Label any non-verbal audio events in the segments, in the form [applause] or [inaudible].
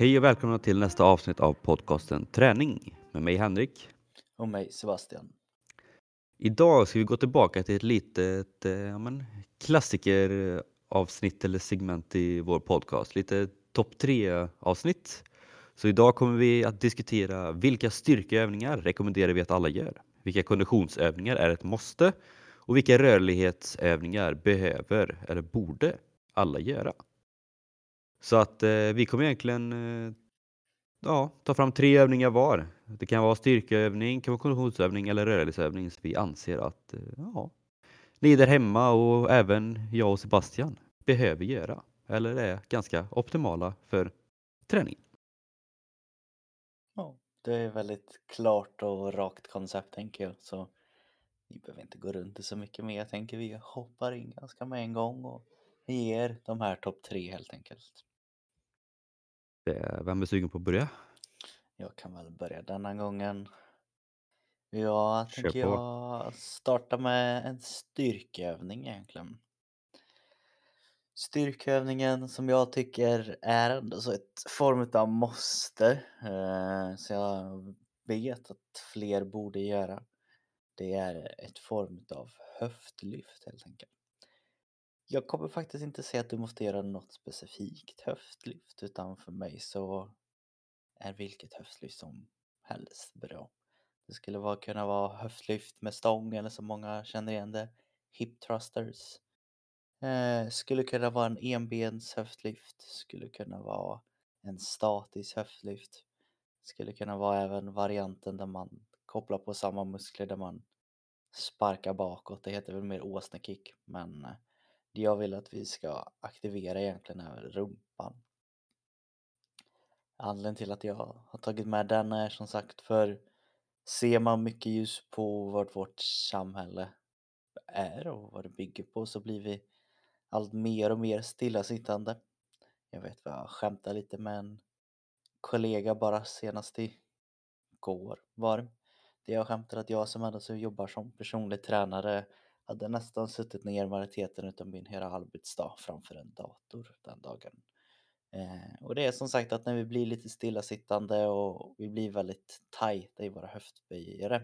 Hej och välkomna till nästa avsnitt av podcasten Träning med mig Henrik. Och mig Sebastian. Idag ska vi gå tillbaka till ett litet eh, ja, men, klassikeravsnitt eller segment i vår podcast. Lite topp tre avsnitt. Så idag kommer vi att diskutera vilka styrkeövningar rekommenderar vi att alla gör? Vilka konditionsövningar är ett måste? Och vilka rörlighetsövningar behöver eller borde alla göra? Så att eh, vi kommer egentligen eh, ja, ta fram tre övningar var. Det kan vara styrkeövning, kan vara konditionsövning eller rörelseövning som vi anser att eh, ja, ni där hemma och även jag och Sebastian behöver göra eller är ganska optimala för träning. Ja, det är väldigt klart och rakt koncept tänker jag så ni behöver inte gå runt det så mycket mer. Jag tänker vi hoppar in ganska med en gång och ger de här topp tre helt enkelt. Vem är sugen på att börja? Jag kan väl börja denna gången. Jag Kör tänker på. jag starta med en styrkeövning egentligen. Styrkeövningen som jag tycker är ändå så ett form av måste, eh, så jag vet att fler borde göra. Det är ett form av höftlyft helt enkelt. Jag kommer faktiskt inte säga att du måste göra något specifikt höftlyft utan för mig så är vilket höftlyft som helst bra. Det skulle vara, kunna vara höftlyft med stång eller som många känner igen det, hip thrusters. Eh, skulle kunna vara en enbens höftlyft, skulle kunna vara en statisk höftlyft. Skulle kunna vara även varianten där man kopplar på samma muskler där man sparkar bakåt. Det heter väl mer åsnekick, men eh, det jag vill att vi ska aktivera egentligen är rumpan. Anledningen till att jag har tagit med den är som sagt för ser man mycket ljus på vad vårt samhälle är och vad det bygger på så blir vi allt mer och mer stillasittande. Jag vet vad jag skämtade lite med en kollega bara senast igår var det. Det jag skämtade att jag som ändå jobbar som personlig tränare hade nästan suttit ner majoriteten utav min hela arbetsdag framför en dator den dagen. Eh, och det är som sagt att när vi blir lite stillasittande och vi blir väldigt tajta i våra höftböjare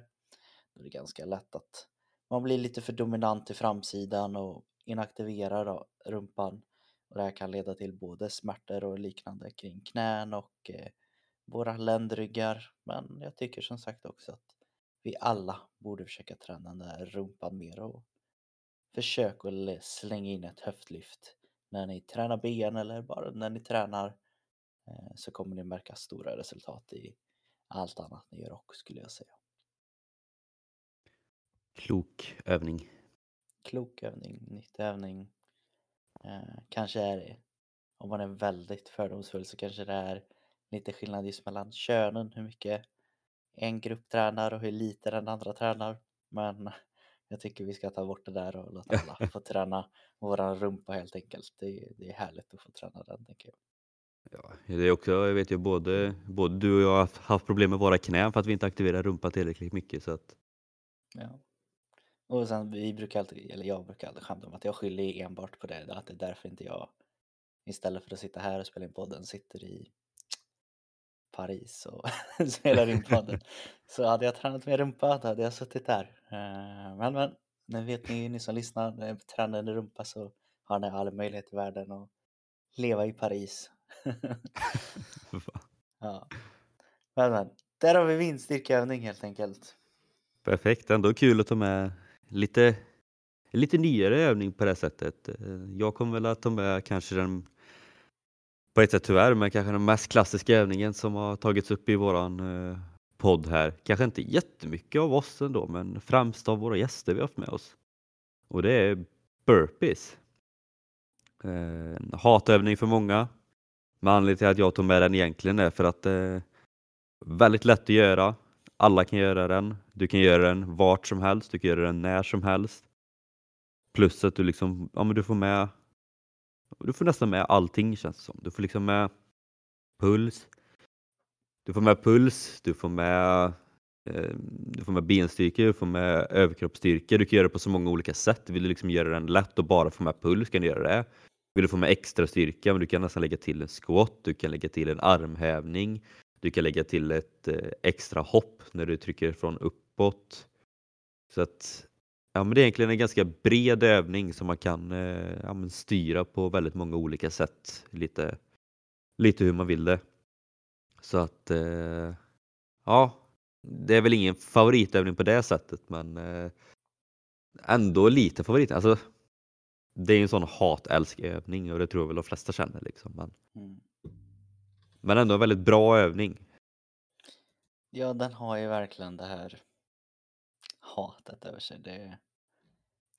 då är det ganska lätt att man blir lite för dominant i framsidan och inaktiverar då rumpan och det här kan leda till både smärtor och liknande kring knän och eh, våra ländryggar men jag tycker som sagt också att vi alla borde försöka träna den där rumpan mer och försök att slänga in ett höftlyft när ni tränar ben eller bara när ni tränar eh, så kommer ni märka stora resultat i allt annat ni gör också skulle jag säga. Klok övning. Klok övning, nyttig övning. Eh, kanske är det, om man är väldigt fördomsfull så kanske det är lite skillnad just mellan könen, hur mycket en grupp tränar och hur lite den andra tränar. Men jag tycker vi ska ta bort det där och låta alla [laughs] få träna våran rumpa helt enkelt. Det, det är härligt att få träna den tänker jag. Ja, det är också, jag vet ju både, både du och jag har haft problem med våra knän för att vi inte aktiverar rumpan tillräckligt mycket. Så att... Ja. Och sen vi brukar alltid, eller jag brukar alltid skämta om att jag skyller enbart på det, att det är därför inte jag istället för att sitta här och spela in podden sitter i Paris och spelar in podden. Så hade jag tränat med rumpa då hade jag suttit där. Eh, men men, nu vet ni, ni som lyssnar, när jag tränar en rumpa så har ni all möjlighet i världen att leva i Paris. [laughs] [laughs] ja. Men men, där har vi min styrkeövning helt enkelt. Perfekt, ändå kul att ta med lite, lite nyare övning på det sättet. Jag kommer väl att ta med kanske den, på ett sätt tyvärr, men kanske den mest klassiska övningen som har tagits upp i våran eh, podd här. Kanske inte jättemycket av oss ändå, men främst av våra gäster vi har haft med oss. Och det är burpees. Eh, hatövning för många. Men anledningen till att jag tog med den egentligen är för att det är väldigt lätt att göra. Alla kan göra den. Du kan göra den vart som helst, du kan göra den när som helst. Plus att du liksom, ja men du får med du får nästan med allting känns det som. Du får liksom med puls. Du får med puls, du får med eh, du får med benstyrka, du får med överkroppsstyrka. Du kan göra det på så många olika sätt. Vill du liksom göra den lätt och bara få med puls kan du göra det. vill du få med extra styrka, men du kan nästan lägga till en squat, du kan lägga till en armhävning, du kan lägga till ett eh, extra hopp när du trycker från uppåt. Så att ja, men det är egentligen en ganska bred övning som man kan eh, ja, styra på väldigt många olika sätt. Lite, lite hur man vill det. Så att eh, ja, det är väl ingen favoritövning på det sättet men eh, ändå lite favorit. Alltså, det är en sån hat-älsk-övning och det tror jag väl de flesta känner. Liksom. Men, Mm. men ändå en väldigt bra övning. Ja, den har ju verkligen det här hatet över sig. Det...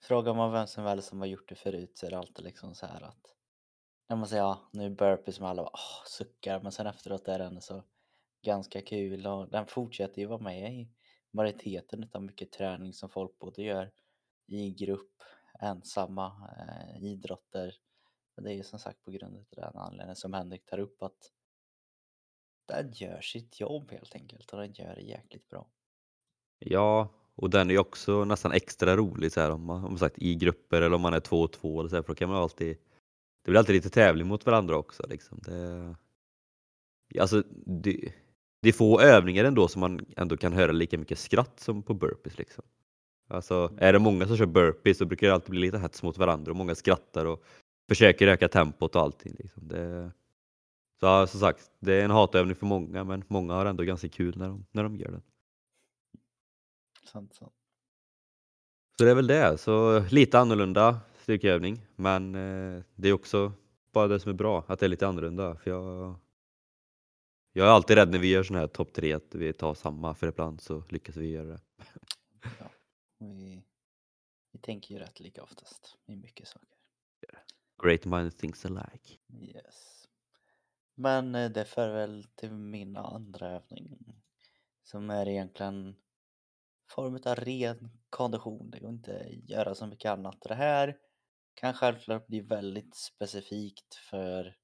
Frågar man vem som helst som har gjort det förut så är det alltid liksom så här att när man säger ja, nu är burpees med alla bara oh, suckar men sen efteråt är den så ganska kul och den fortsätter ju vara med i majoriteten utav mycket träning som folk både gör i grupp, ensamma, eh, idrotter. Men det är ju som sagt på grund av den anledningen som Henrik tar upp att den gör sitt jobb helt enkelt och den gör det jäkligt bra. Ja, och den är ju också nästan extra rolig så här, om man, om man sagt, i grupper eller om man är två och två. Eller så här, för då kan man alltid, det blir alltid lite tävling mot varandra också. Liksom. Det, alltså, det, det är få övningar ändå som man ändå kan höra lika mycket skratt som på burpees. Liksom. Alltså, är det många som kör burpees så brukar det alltid bli lite hets mot varandra och många skrattar och försöker öka tempot och allting. Liksom. Det, så som sagt, det är en hatövning för många men många har ändå ganska kul när de, när de gör den. Sant, sant. Så det är väl det. Så lite annorlunda styrkeövning men eh, det är också bara det som är bra, att det är lite annorlunda. För jag, jag är alltid rädd när vi gör sådana här topp tre att vi tar samma för ibland så lyckas vi göra det. Ja, vi, vi tänker ju rätt lika oftast i mycket saker. Great minds thinks alike. Yes. Men eh, det för väl till min andra övning som är egentligen form av ren kondition. Det går inte att göra så mycket annat. Det här kan självklart bli väldigt specifikt för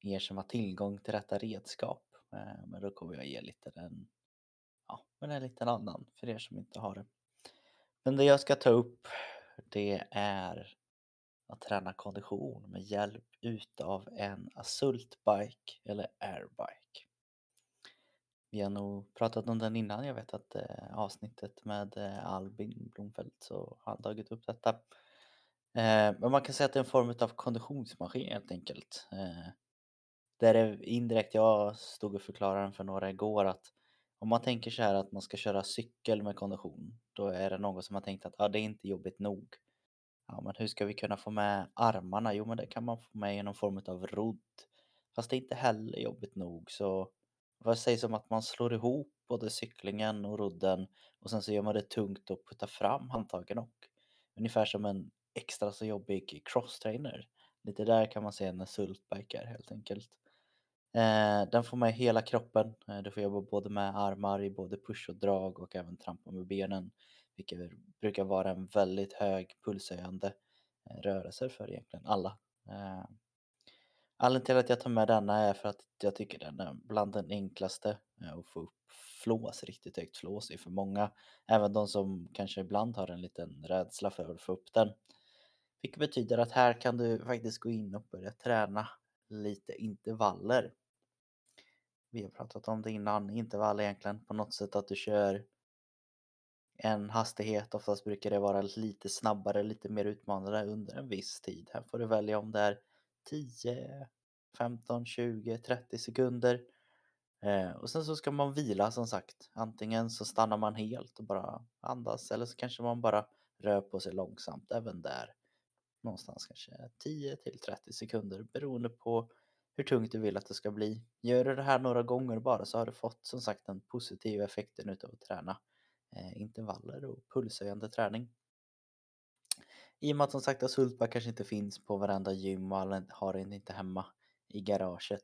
er som har tillgång till detta redskap. Eh, men då kommer jag ge lite den, ja, men en liten annan för er som inte har det. Men det jag ska ta upp det är att träna kondition med hjälp utav en Asultbike eller airbike. Vi har nog pratat om den innan. Jag vet att eh, avsnittet med eh, Albin Blomfelt så har han tagit upp detta. Eh, men man kan säga att det är en form av konditionsmaskin helt enkelt. Eh, där är indirekt, jag stod och förklarade den för några igår att om man tänker så här att man ska köra cykel med kondition, då är det någon som har tänkt att ah, det är inte jobbigt nog. Ja, men hur ska vi kunna få med armarna? Jo, men det kan man få med i någon form av rodd. Fast det är inte heller jobbigt nog, så vad sägs om att man slår ihop både cyklingen och rodden och sen så gör man det tungt och puttar fram handtagen och ungefär som en extra så jobbig crosstrainer. Lite där kan man se en sultbike är helt enkelt. Eh, den får med hela kroppen. Eh, du får jobba både med armar i både push och drag och även trampa med benen. Vilket brukar vara en väldigt hög pulshöjande eh, rörelse för egentligen alla. Eh, Anledningen till att jag tar med denna är för att jag tycker den är bland den enklaste eh, att få upp flås, riktigt högt flås i för många. Även de som kanske ibland har en liten rädsla för att få upp den. Vilket betyder att här kan du faktiskt gå in och börja träna lite intervaller. Vi har pratat om det innan, intervall egentligen på något sätt att du kör en hastighet, oftast brukar det vara lite snabbare, lite mer utmanande under en viss tid. Här får du välja om det är 10, 15, 20, 30 sekunder. Eh, och sen så ska man vila som sagt. Antingen så stannar man helt och bara andas eller så kanske man bara rör på sig långsamt även där. Någonstans kanske 10 till 30 sekunder beroende på hur tungt du vill att det ska bli. Gör du det här några gånger bara så har du fått som sagt den positiva effekten utav att träna eh, intervaller och pulshöjande träning. I och med att som sagt att kanske inte finns på varenda gym och alla har den inte hemma i garaget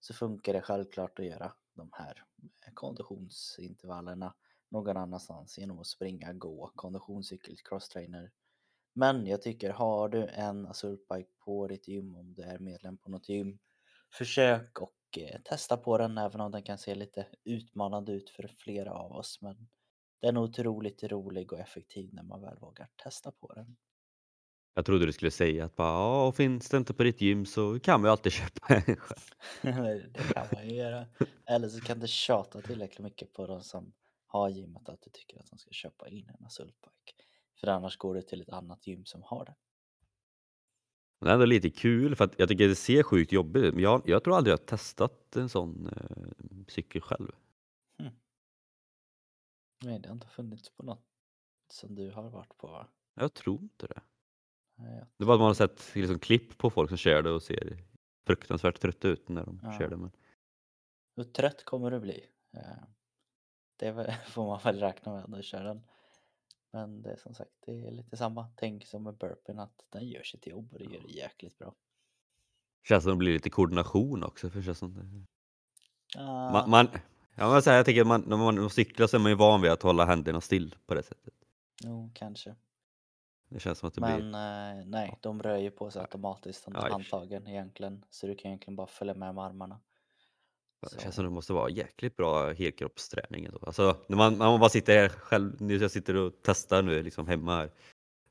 så funkar det självklart att göra de här eh, konditionsintervallerna någon annanstans genom att springa, gå, konditionscykel, crosstrainer. Men jag tycker har du en Asurtbike på ditt gym om du är medlem på något gym försök och eh, testa på den även om den kan se lite utmanande ut för flera av oss men den är otroligt rolig och effektiv när man väl vågar testa på den. Jag trodde du skulle säga att bara, ja, och finns det inte på ditt gym så kan man ju alltid [laughs] köpa en själv. [laughs] det kan man ju göra. Eller så kan du tjata tillräckligt mycket på de som har gymmet att du tycker att de ska köpa in en Azulbike. För annars går du till ett annat gym som har det. Men det är ändå lite kul för att jag tycker det ser sjukt jobbigt ut. Men jag, jag tror aldrig jag har testat en sån eh, cykel själv. Nej, det har inte funnits på något som du har varit på va? Jag tror inte det. Det är bara att man har sett liksom, klipp på folk som kör det och ser fruktansvärt trötta ut när de Ja. kör det. Men Hur trött kommer du bli? Eh, Det [laughs] får man väl räkna med när du kör den. Men det är som sagt, det är lite samma tänk som med burpen att den gör sitt jobb och det gör det jäkligt bra. känns som det blir lite koordination också. För känns som det... Ah, man, man, ja, men så här, jag tänker att man, när man cyklar så är man ju van vid att hålla händerna still på det sättet. Jo, kanske. Det känns som att det Men blir... eh, nej, de rör ju på sig automatiskt Ja, för sig. handtagen egentligen. Så du kan egentligen bara följa med med armarna. Det Så, känns som det måste vara jäkligt bra helkroppsträning. ändå. Alltså, när man, när man bara sitter här själv, nu jag sitter och testar nu liksom hemma här.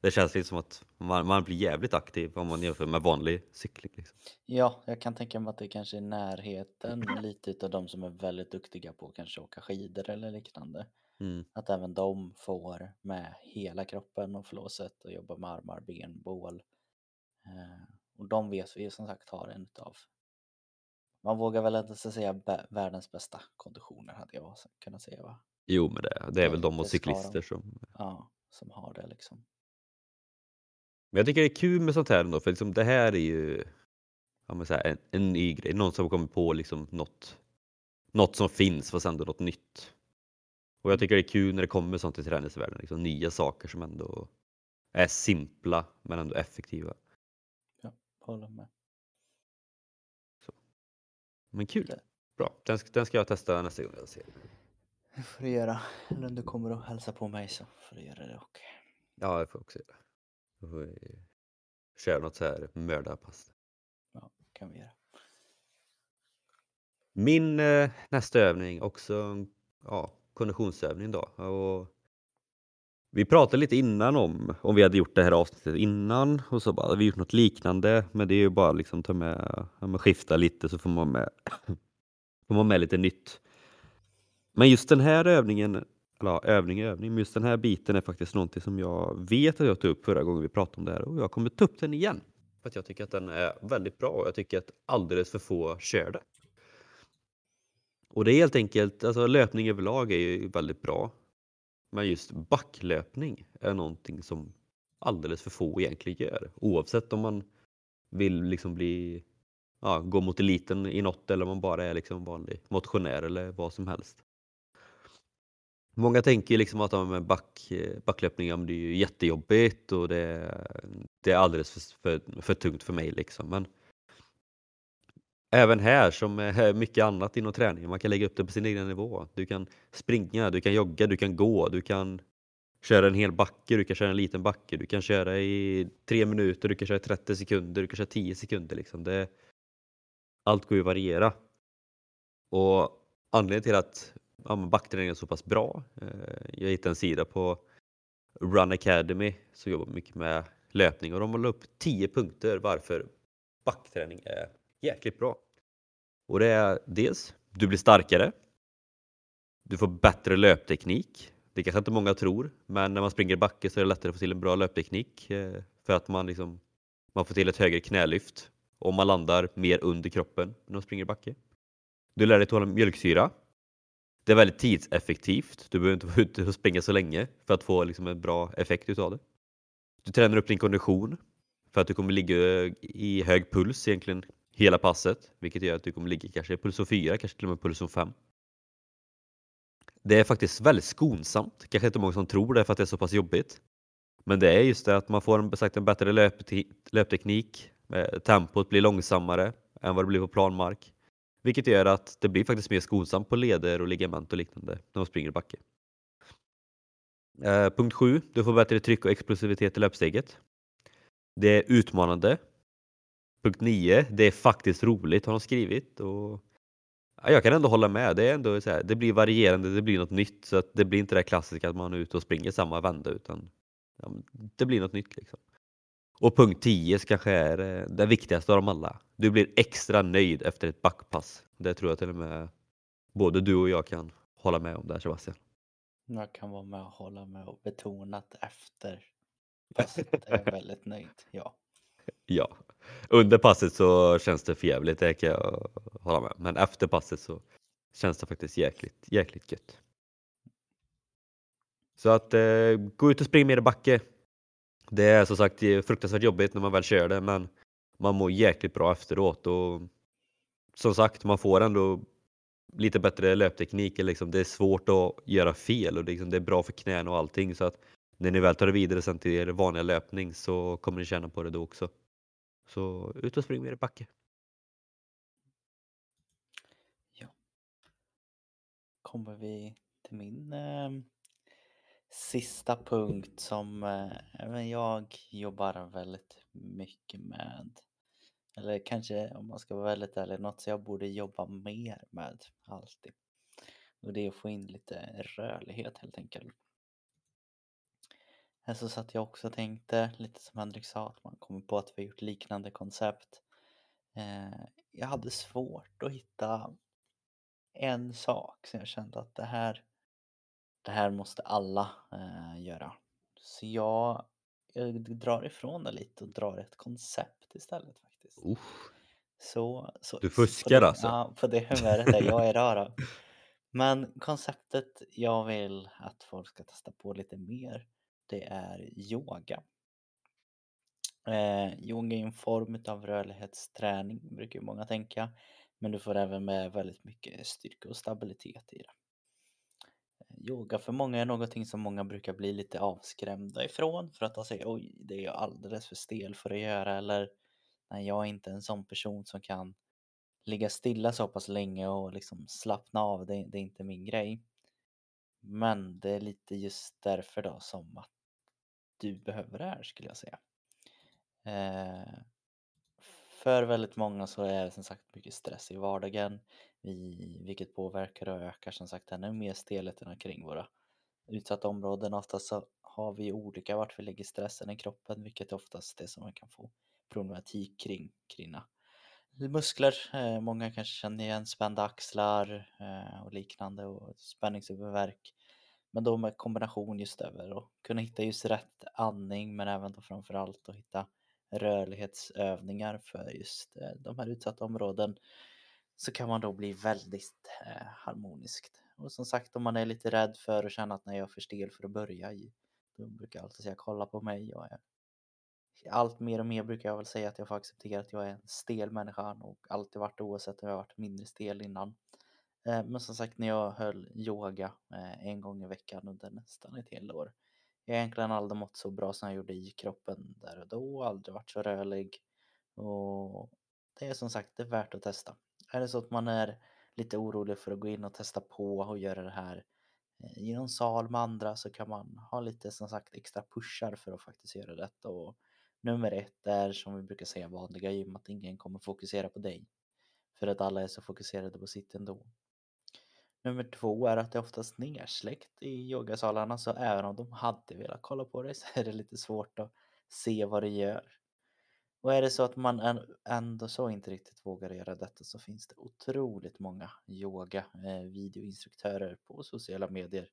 Det känns lite som att man, man blir jävligt aktiv om man jämför med vanlig cykling. Liksom. ja, jag kan tänka mig att det kanske är närheten lite utav de som är väldigt duktiga på att kanske åka skidor eller liknande. Mm. Att även de får med hela kroppen och flåset och jobba med armar, ben, bål. Eh, och de vet vi som sagt har en utav man vågar väl inte säga världens bästa konditioner hade jag kunnat säga va? Jo, men det, det är väl de och cyklister de. som... Ja, som har det liksom. Men jag tycker det är kul med sånt här ändå, för liksom det här är ju ja, men så här, en, en ny grej. Någon som kommit på liksom något, något som finns fast ändå något nytt. Och jag tycker det är kul när det kommer sånt i träningsvärlden. Liksom, nya saker som ändå är simpla men ändå effektiva. Håller med. Men kul. Bra. Den, ska- den ska jag testa nästa gång jag ser. Det får du göra. Eller om du kommer och hälsa på mig så får du göra det också. Ja, jag får också göra. Då får vi köra något så här mördarpass. Ja, kan vi göra. Min eh, nästa övning också ja, konditionsövning då. Och vi pratade lite innan om om vi hade gjort det här avsnittet innan och så bara hade vi gjort något liknande. Men det är ju bara liksom ta med, ja, men skifta lite så får man med, [laughs] får man med lite nytt. Men just den här övningen, eller ja, övning övning, men just den här biten är faktiskt någonting som jag vet att jag tog upp förra gången vi pratade om det här och jag kommer ta upp den igen. För att jag tycker att den är väldigt bra och jag tycker att alldeles för få kör det. Och det är helt enkelt, alltså löpning överlag är ju väldigt bra. Men just backlöpning är någonting som alldeles för få egentligen gör. Oavsett om man vill liksom bli, ja, gå mot eliten i något eller om man bara är liksom vanlig motionär eller vad som helst. Många tänker ju liksom att ja, men back, backlöpning ja, men det är ju jättejobbigt och det, det är alldeles för, för, för tungt för mig. Liksom. Men även här som med [laughs] mycket annat inom träningen, man kan lägga upp det på sin egen nivå. Du kan springa, du kan jogga, du kan gå, du kan köra en hel backe, du kan köra en liten backe, du kan köra i tre minuter, du kan köra i 30 sekunder, du kan köra 10 sekunder. Liksom. Det, allt går ju att variera. Och anledningen till att ja, backträning är så pass bra, eh, jag hittade en sida på Run Academy som jobbar mycket med löpning och de håller upp 10 punkter varför backträning är jäkligt bra. Och det är dels, du blir starkare. Du får bättre löpteknik. Det kanske inte många tror, men när man springer i backe så är det lättare att få till en bra löpteknik eh, för att man, liksom, man får till ett högre knälyft och man landar mer under kroppen när man springer i backe. Du lär dig tåla mjölksyra. Det är väldigt tidseffektivt. Du behöver inte vara ute och springa så länge för att få liksom en bra effekt utav det. Du tränar upp din kondition för att du kommer ligga i hög puls egentligen hela passet, vilket gör att du kommer ligga kanske i puls 4, kanske till och med puls 5. Det är faktiskt väldigt skonsamt, kanske inte många som tror det för att det är så pass jobbigt. Men det är just det att man får en, sagt, en bättre löpte- löpteknik, eh, tempot blir långsammare än vad det blir på planmark. Vilket gör att det blir faktiskt mer skonsamt på leder och ligament och liknande när man springer i backe. Eh, punkt 7. Du får bättre tryck och explosivitet i löpsteget. Det är utmanande. Punkt 9. Det är faktiskt roligt har de skrivit. Och ja, jag kan ändå hålla med. Det, är ändå så här, det blir varierande, det blir något nytt. Så att det blir inte det klassiska att man är ute och springer samma vända utan ja, det blir något nytt. Liksom. Och punkt 10 kanske är eh, det viktigaste av dem alla. Du blir extra nöjd efter ett backpass. Det tror jag till och med både du och jag kan hålla med om där Sebastian. Jag kan vara med och hålla med och betona att efter passet är jag väldigt nöjd. Ja. [laughs] Ja, under passet så känns det förjävligt, det kan jag hålla med. Men efter passet så känns det faktiskt jäkligt, jäkligt gött. Så att eh, gå ut och springa mer i backe. Det är som sagt fruktansvärt jobbigt när man väl kör det men man mår jäkligt bra efteråt och som sagt man får ändå lite bättre löpteknik. Liksom. Det är svårt att göra fel och det, liksom, det är bra för knäna och allting så att när ni väl tar det vidare sen till er vanliga löpning så kommer ni känna på det då också. Så ut och spring med er backe. Ja. Kommer vi till min eh, sista punkt som eh, jag jobbar väldigt mycket med. Eller kanske om man ska vara väldigt ärlig, något som jag borde jobba mer med alltid. Och det är att få in lite rörlighet helt enkelt. Här så satt jag också och tänkte, lite som Henrik sa, att man kommer på att vi har gjort liknande koncept. Eh, jag hade svårt att hitta en sak som jag kände att det här, det här måste alla eh, göra. Så jag, jag drar ifrån det lite och drar ett koncept istället faktiskt. Usch. Så, så, Du på fuskar det, alltså? Ja, på det humöret är jag idag då. Men konceptet jag vill att folk ska testa på lite mer, det är yoga. Eh, yoga är en form av rörlighetsträning, brukar ju många tänka. Men du får även med väldigt mycket styrka och stabilitet i det. Eh, yoga för många är någonting som många brukar bli lite avskrämda ifrån för att de säger oj, det är jag alldeles för stel för att göra eller nej, jag är inte en sån person som kan ligga stilla så pass länge och liksom slappna av, det, det är inte min grej. Men det är lite just därför då som att du behöver det här skulle jag säga. Eh, för väldigt många så är det som sagt mycket stress i vardagen, vilket påverkar och ökar som sagt ännu mer stelheten kring våra utsatta områden. Oftast så har vi olika vart vi lägger stressen i kroppen, vilket är oftast det som man kan få problematik kring, kring muskler. Eh, många kanske känner igen spända axlar eh, och liknande och spänningshuvudvärk. Men då med kombination just över och kunna hitta just rätt andning men även då framförallt att hitta rörlighetsövningar för just eh, de här utsatta områden så kan man då bli väldigt eh, harmoniskt. Och som sagt om man är lite rädd för att känna att när jag är för stel för att börja i, då brukar jag alltid säga kolla på mig. Jag är allt mer och mer brukar jag väl säga att jag får acceptera att jag är en stel människa och alltid varit oavsett om jag varit mindre stel innan. Eh, men som sagt när jag höll yoga eh, en gång i veckan under nästan ett helt år. Jag har egentligen aldrig mått så bra som jag gjorde i kroppen där och då, aldrig varit så rörlig. Och det är som sagt det är värt att testa. Är det så att man är lite orolig för att gå in och testa på och göra det här eh, i någon sal med andra så kan man ha lite som sagt extra pushar för att faktiskt göra detta. Och nummer ett är som vi brukar säga vanliga gym att ingen kommer fokusera på dig. För att alla är så fokuserade på sitt ändå. Nummer två är att det är oftast nersläckt i yogasalarna så även om de hade velat kolla på dig [laughs] så är det lite svårt att se vad det gör. Och är det så att man ändå så inte riktigt vågar göra detta så finns det otroligt många yoga eh, videoinstruktörer på sociala medier.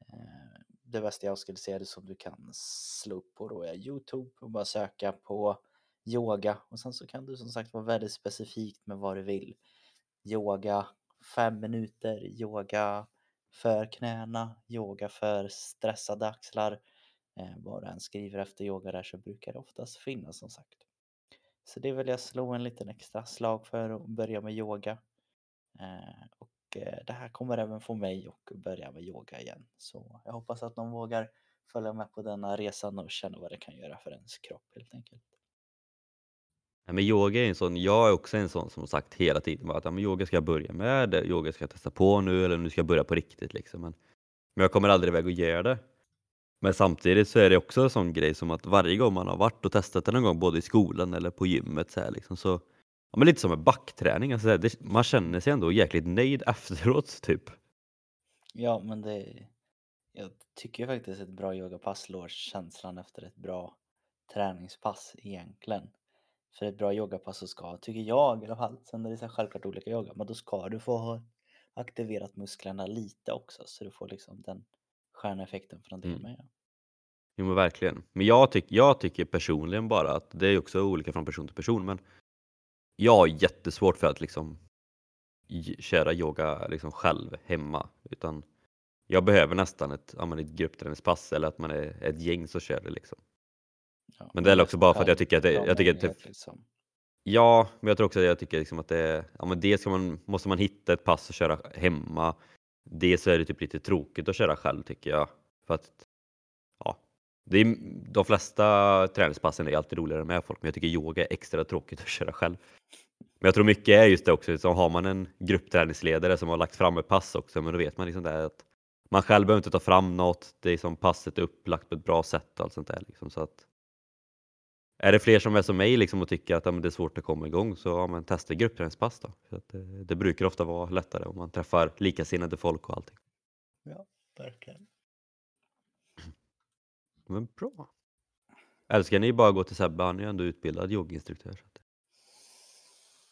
Eh, det bästa jag skulle säga det som du kan slå upp på då är Youtube och bara söka på yoga och sen så kan du som sagt vara väldigt specifikt med vad du vill. Yoga fem minuter, yoga för knäna, yoga för stressade axlar. Eh, vad du än skriver efter yoga där så brukar det oftast finnas som sagt. Så det vill jag slå en liten extra slag för att börja med yoga. Eh, och eh, det här kommer även få mig att börja med yoga igen. Så jag hoppas att någon vågar följa med på denna resan och känna vad det kan göra för ens kropp helt enkelt. Ja, men yoga är en sån, jag är också en sån som sagt hela tiden att ja, men yoga ska jag börja med, yoga ska jag testa på nu eller nu ska jag börja på riktigt. Liksom. Men, men jag kommer aldrig iväg och göra det. Men samtidigt så är det också en sån grej som att varje gång man har varit och testat det någon gång både i skolan eller på gymmet så, här, liksom, så ja, men lite som en backträning, alltså, det, man känner sig ändå jäkligt nöjd efteråt typ. Ja men det, jag tycker faktiskt ett bra yogapass slår känslan efter ett bra träningspass egentligen. För ett bra yogapass så ska, tycker jag i alla fall, sen är det så självklart olika yoga, men då ska du få ha aktiverat musklerna lite också så du får liksom den sköna effekten från det Mm. med. Jo men verkligen. Men jag, tyck, jag tycker personligen bara att det är också olika från person till person men jag har jättesvårt för att liksom köra yoga liksom själv hemma utan jag behöver nästan ett, ja, ett gruppträningspass eller att man är ett gäng som kör det liksom. Ja, Men det är också bara för att jag tycker att det- jag tycker att det- liksom. Ja, men jag tror också att jag tycker liksom att det ja men dels ska man, måste man hitta ett pass och köra hemma. Dels är det typ lite tråkigt att köra själv tycker jag. För att, ja, det är, de flesta träningspassen är alltid roligare med folk, men jag tycker yoga är extra tråkigt att köra själv. Men jag tror mycket är just det också, så har man en gruppträningsledare som har lagt fram ett pass också, men då vet man liksom det att man själv behöver inte ta fram något, det är som passet är upplagt på ett bra sätt och allt sånt där. Liksom, så att, är det fler som är som mig liksom och tycker att ja, det är svårt att komma igång så ja, men testa gruppträningspass då. För att det, det brukar ofta vara lättare om man träffar likasinnade folk och allting. Ja, verkligen. [clears throat] Men bra. Älskar ni bara gå till Sebbe? Han är ju ändå utbildad att...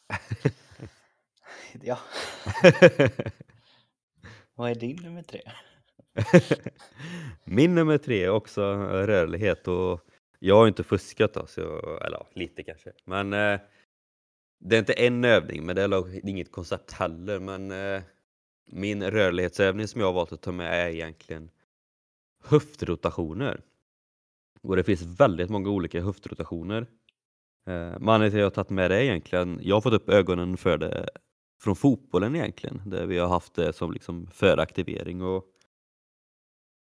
[laughs] Ja, [laughs] vad är din nummer tre? [laughs] Min nummer tre är också rörlighet och jag har inte fuskat då, så eller ja, lite kanske. Men eh, det är inte en övning, men det är inget koncept heller. Men eh, min rörlighetsövning som jag har valt att ta med är egentligen höftrotationer. Och det finns väldigt många olika höftrotationer. Eh, men anledningen till att jag har tagit med det är egentligen, jag har fått upp ögonen för det från fotbollen egentligen, där vi har haft det som liksom föraktivering och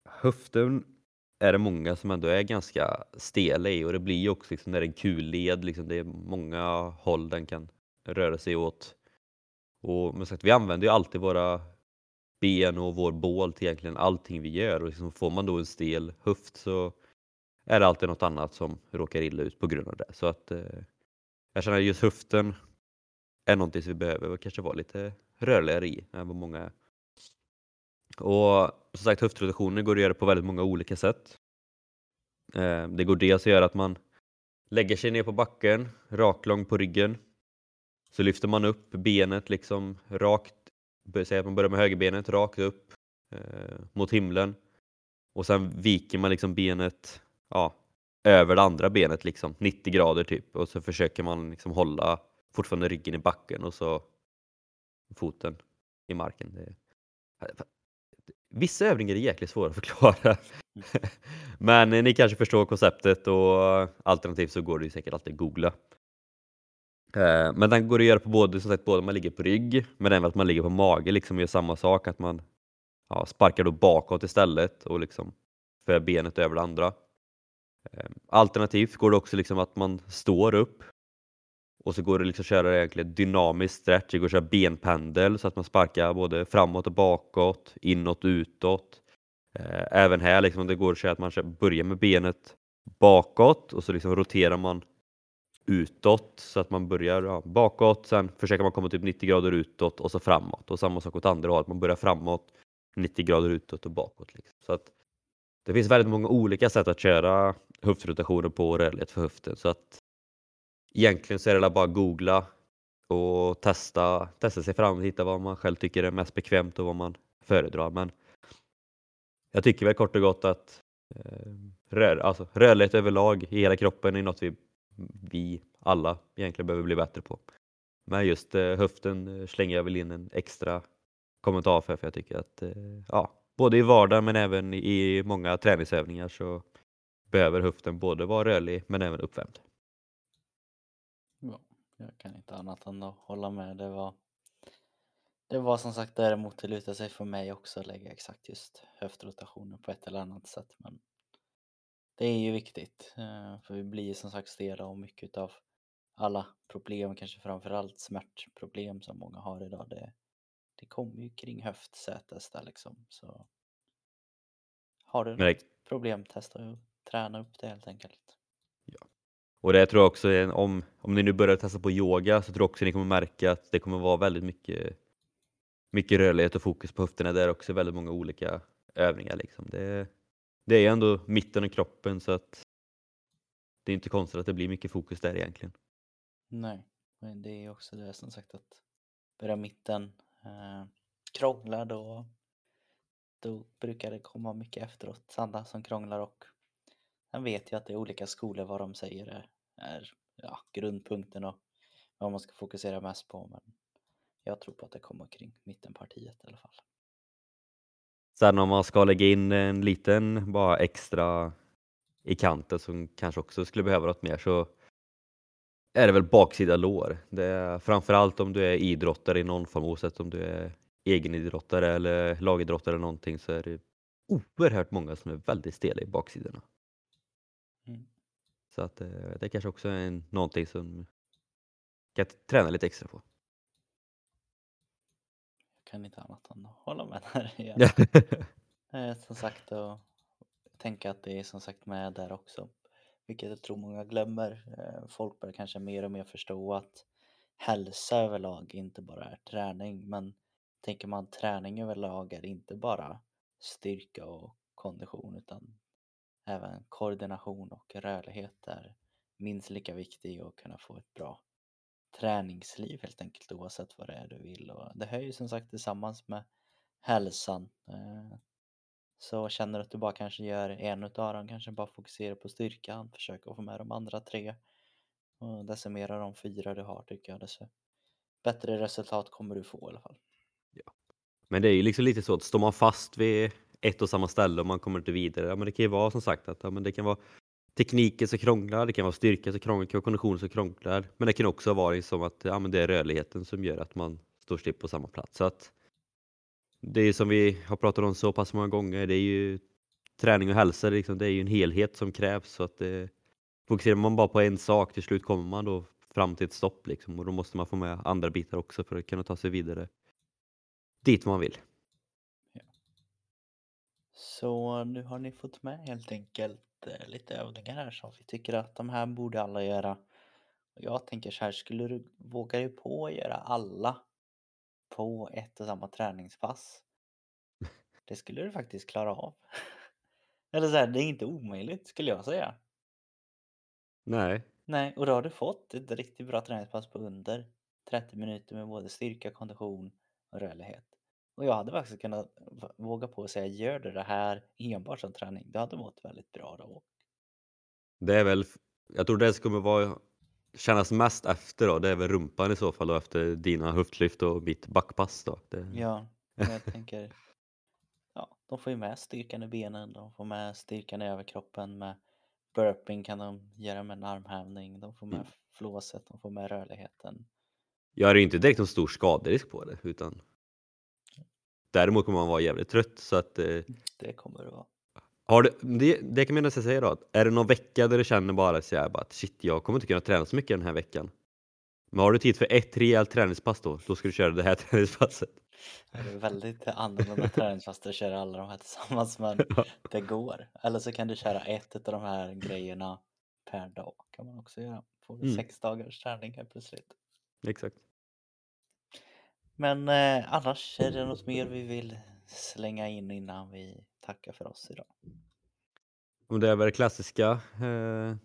höften är det många som ändå är ganska stela i och det blir ju också liksom när det är en kul led, liksom det är många håll den kan röra sig åt. Och men sagt, vi använder ju alltid våra ben och vår bål till egentligen allting vi gör och liksom får man då en stel höft så är det alltid något annat som råkar illa ut på grund av det. Så att eh, jag känner att just höften är någonting som vi behöver kanske vara lite rörligare i än vad många är. Och som sagt höftrotationer går att göra på väldigt många olika sätt. Eh, det går dels att göra att man lägger sig ner på backen, raklång på ryggen. Så lyfter man upp benet liksom rakt, säg att man börjar med högerbenet rakt upp eh, mot himlen. Och sen viker man liksom benet ja, över det andra benet liksom 90 grader typ och så försöker man liksom hålla fortfarande ryggen i backen och så foten i marken. Det... Vissa övningar är jäkligt svåra att förklara. [laughs] Men ni kanske förstår konceptet och alternativt så går det ju säkert alltid att googla. Eh, men den går att göra på både, som sagt, både man ligger på rygg men även att man ligger på mage liksom gör samma sak att man ja, sparkar då bakåt istället och liksom för benet över det andra. Eh, alternativt går det också liksom att man står upp och så går det liksom att köra egentligen dynamisk stretch, det går att köra benpendel så att man sparkar både framåt och bakåt, inåt och utåt. Eh, Även här liksom det går att köra att man börjar med benet bakåt och så liksom roterar man utåt så att man börjar ja, bakåt, sen försöker man komma typ 90 grader utåt och så framåt och samma sak åt andra hållet, man börjar framåt 90 grader utåt och bakåt. Liksom. Så att det finns väldigt många olika sätt att köra höftrotationer på och rörlighet för höften så att egentligen så är det bara att googla och testa, testa sig fram och hitta vad man själv tycker är mest bekvämt och vad man föredrar. Men jag tycker väl kort och gott att eh, rör, alltså, rörlighet överlag i hela kroppen är något vi, vi alla egentligen behöver bli bättre på. Men just eh, höften eh, slänger jag väl in en extra kommentar för, för jag tycker att eh, ja, både i vardagen men även i många träningsövningar så behöver höften både vara rörlig men även uppvärmd. Ja, jag kan inte annat än att hålla med. Det var, det var som sagt däremot det lutar sig för mig också att lägga exakt just höftrotationer på ett eller annat sätt. Men det är ju viktigt eh, för vi blir som sagt stela och mycket av alla problem, kanske framförallt smärtproblem som många har idag, det, det kommer ju kring höftsätes där liksom. Så har du det, problem, testa att träna upp det helt enkelt. Och det tror jag också, om, om ni nu börjar testa på yoga så tror jag också ni kommer märka att det kommer vara väldigt mycket, mycket rörlighet och fokus på höfterna där också, väldigt många olika övningar. Liksom. Det, det är ändå mitten av kroppen så att det är inte konstigt att det blir mycket fokus där egentligen. Nej, men det är också det som sagt att börja mitten eh, krångla då, då brukar det komma mycket efteråt. Andra som krånglar och sen vet jag att det är olika skolor vad de säger är, är ja, grundpunkten och vad man ska fokusera mest på. Men jag tror på att det kommer kring mittenpartiet i alla fall. Sen om man ska lägga in en liten bara extra i kanten som kanske också skulle behöva något mer så är det väl baksida lår. Det är framförallt om du är idrottare i någon form oavsett om du är egenidrottare eller lagidrottare eller någonting så är det oerhört många som är väldigt stela i baksidorna. Så att eh, det kanske också är en, någonting som kan träna lite extra på. Jag kan inte annat än att hålla med [laughs] där igen. Eh, som sagt och tänka att det är som sagt med där också. Vilket jag tror många glömmer. Eh, Folk börjar kanske mer och mer förstå att hälsa överlag inte bara är träning. Men tänker man träning överlag är inte bara styrka och kondition utan även koordination och rörlighet är minst lika viktig och kunna få ett bra träningsliv helt enkelt oavsett vad det är du vill. Och det hör ju som sagt tillsammans med hälsan. Eh, så känner du att du bara kanske gör en utav dem, kanske bara fokuserar på styrkan, försöker få med de andra tre. Och decimera mer av de fyra du har tycker jag, desto bättre resultat kommer du få i alla fall. Men det är ju liksom lite så att står man fast vid ett och samma ställe och man kommer inte vidare, ja men det kan ju vara som sagt att ja, men det kan vara tekniken som krånglar, det kan vara styrka som krånglar, det kan vara kondition som krånglar. Men det kan också vara som att ja, men det är rörligheten som gör att man står still på samma plats. Så att det är som vi har pratat om så pass många gånger, det är ju träning och hälsa, det är, liksom, det är ju en helhet som krävs. Så att det, fokuserar man bara på en sak, till slut kommer man då fram till ett stopp liksom, och då måste man få med andra bitar också för att kunna ta sig vidare dit man vill. Så nu har ni fått med helt enkelt eh, lite övningar här som vi tycker att de här borde alla göra. Och jag tänker så här, skulle du våga dig på att göra alla på ett och samma träningspass? Det skulle du faktiskt klara av. [laughs] Eller så här, det är inte omöjligt skulle jag säga. Nej, Nej, och då har du fått ett riktigt bra träningspass på under 30 minuter med både styrka, kondition och rörlighet. Och jag hade faktiskt kunnat våga på att säga gör du det här enbart som träning, du hade mått väldigt bra då. det är väl, jag tror det som kommer vara, kännas mest efter då, det är väl rumpan i så fall då efter dina höftlyft och mitt backpass då. Det, Ja, jag [laughs] tänker, ja, de får ju med styrkan i benen, de får med styrkan i överkroppen, med burping kan de göra med en armhävning, de får med Mm. flåset, de får med rörligheten. Jag är ju inte direkt någon stor skaderisk på det utan däremot kommer man vara jävligt trött så att eh, Det kommer det vara. har du, det, det kan man nästan säga då, att är det någon vecka där du känner bara så här, bara att shit jag kommer inte kunna träna så mycket den här veckan. Men har du tid för ett rejält träningspass då, då ska du köra det här [laughs] träningspasset. Det är väldigt annorlunda träningspass att köra alla de här tillsammans men [laughs] det går. Eller så kan du köra ett av de här grejerna per dag kan man också göra. Får du Mm. sex dagars träning helt plötsligt. Exakt. Men eh, annars är det något mer vi vill slänga in innan vi tackar för oss idag. Och det är väl det klassiska, eh,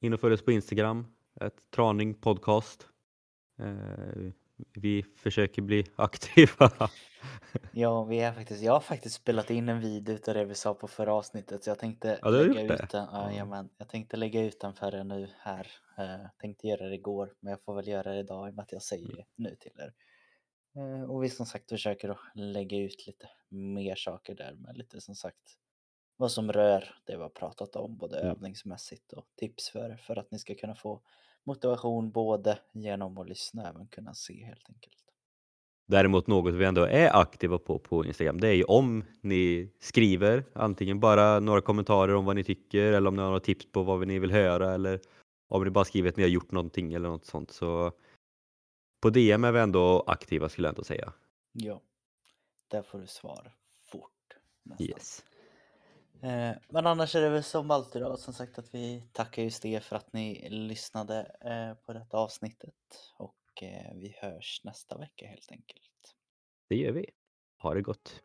in och följ oss på Instagram, ett traning podcast. Eh, vi försöker bli [laughs] aktiva. Ja, vi är faktiskt, jag har faktiskt spelat in en video utav det vi sa på förra avsnittet så jag tänkte Ja, lägga ut den. Ja, jag tänkte lägga ut den för er nu här. Eh, tänkte göra det igår men jag får väl göra det idag i och med att jag säger Mm. det nu till er. Eh, och vi som sagt försöker att lägga ut lite mer saker där med lite som sagt vad som rör det vi har pratat om både Mm. övningsmässigt och tips för för att ni ska kunna få motivation både genom att lyssna och även kunna se helt enkelt. Däremot något vi ändå är aktiva på på Instagram, det är ju om ni skriver antingen bara några kommentarer om vad ni tycker eller om ni har några tips på vad ni vill höra eller om ni bara skriver att ni har gjort någonting eller något sånt så på DM är vi ändå aktiva skulle jag ändå säga. Ja, där får du svar fort. Nästan. Yes. Eh, men annars är det väl som alltid då, som sagt att vi tackar just er för att ni lyssnade eh, på detta avsnittet och eh, vi hörs nästa vecka helt enkelt. Det gör vi. Ha det gott.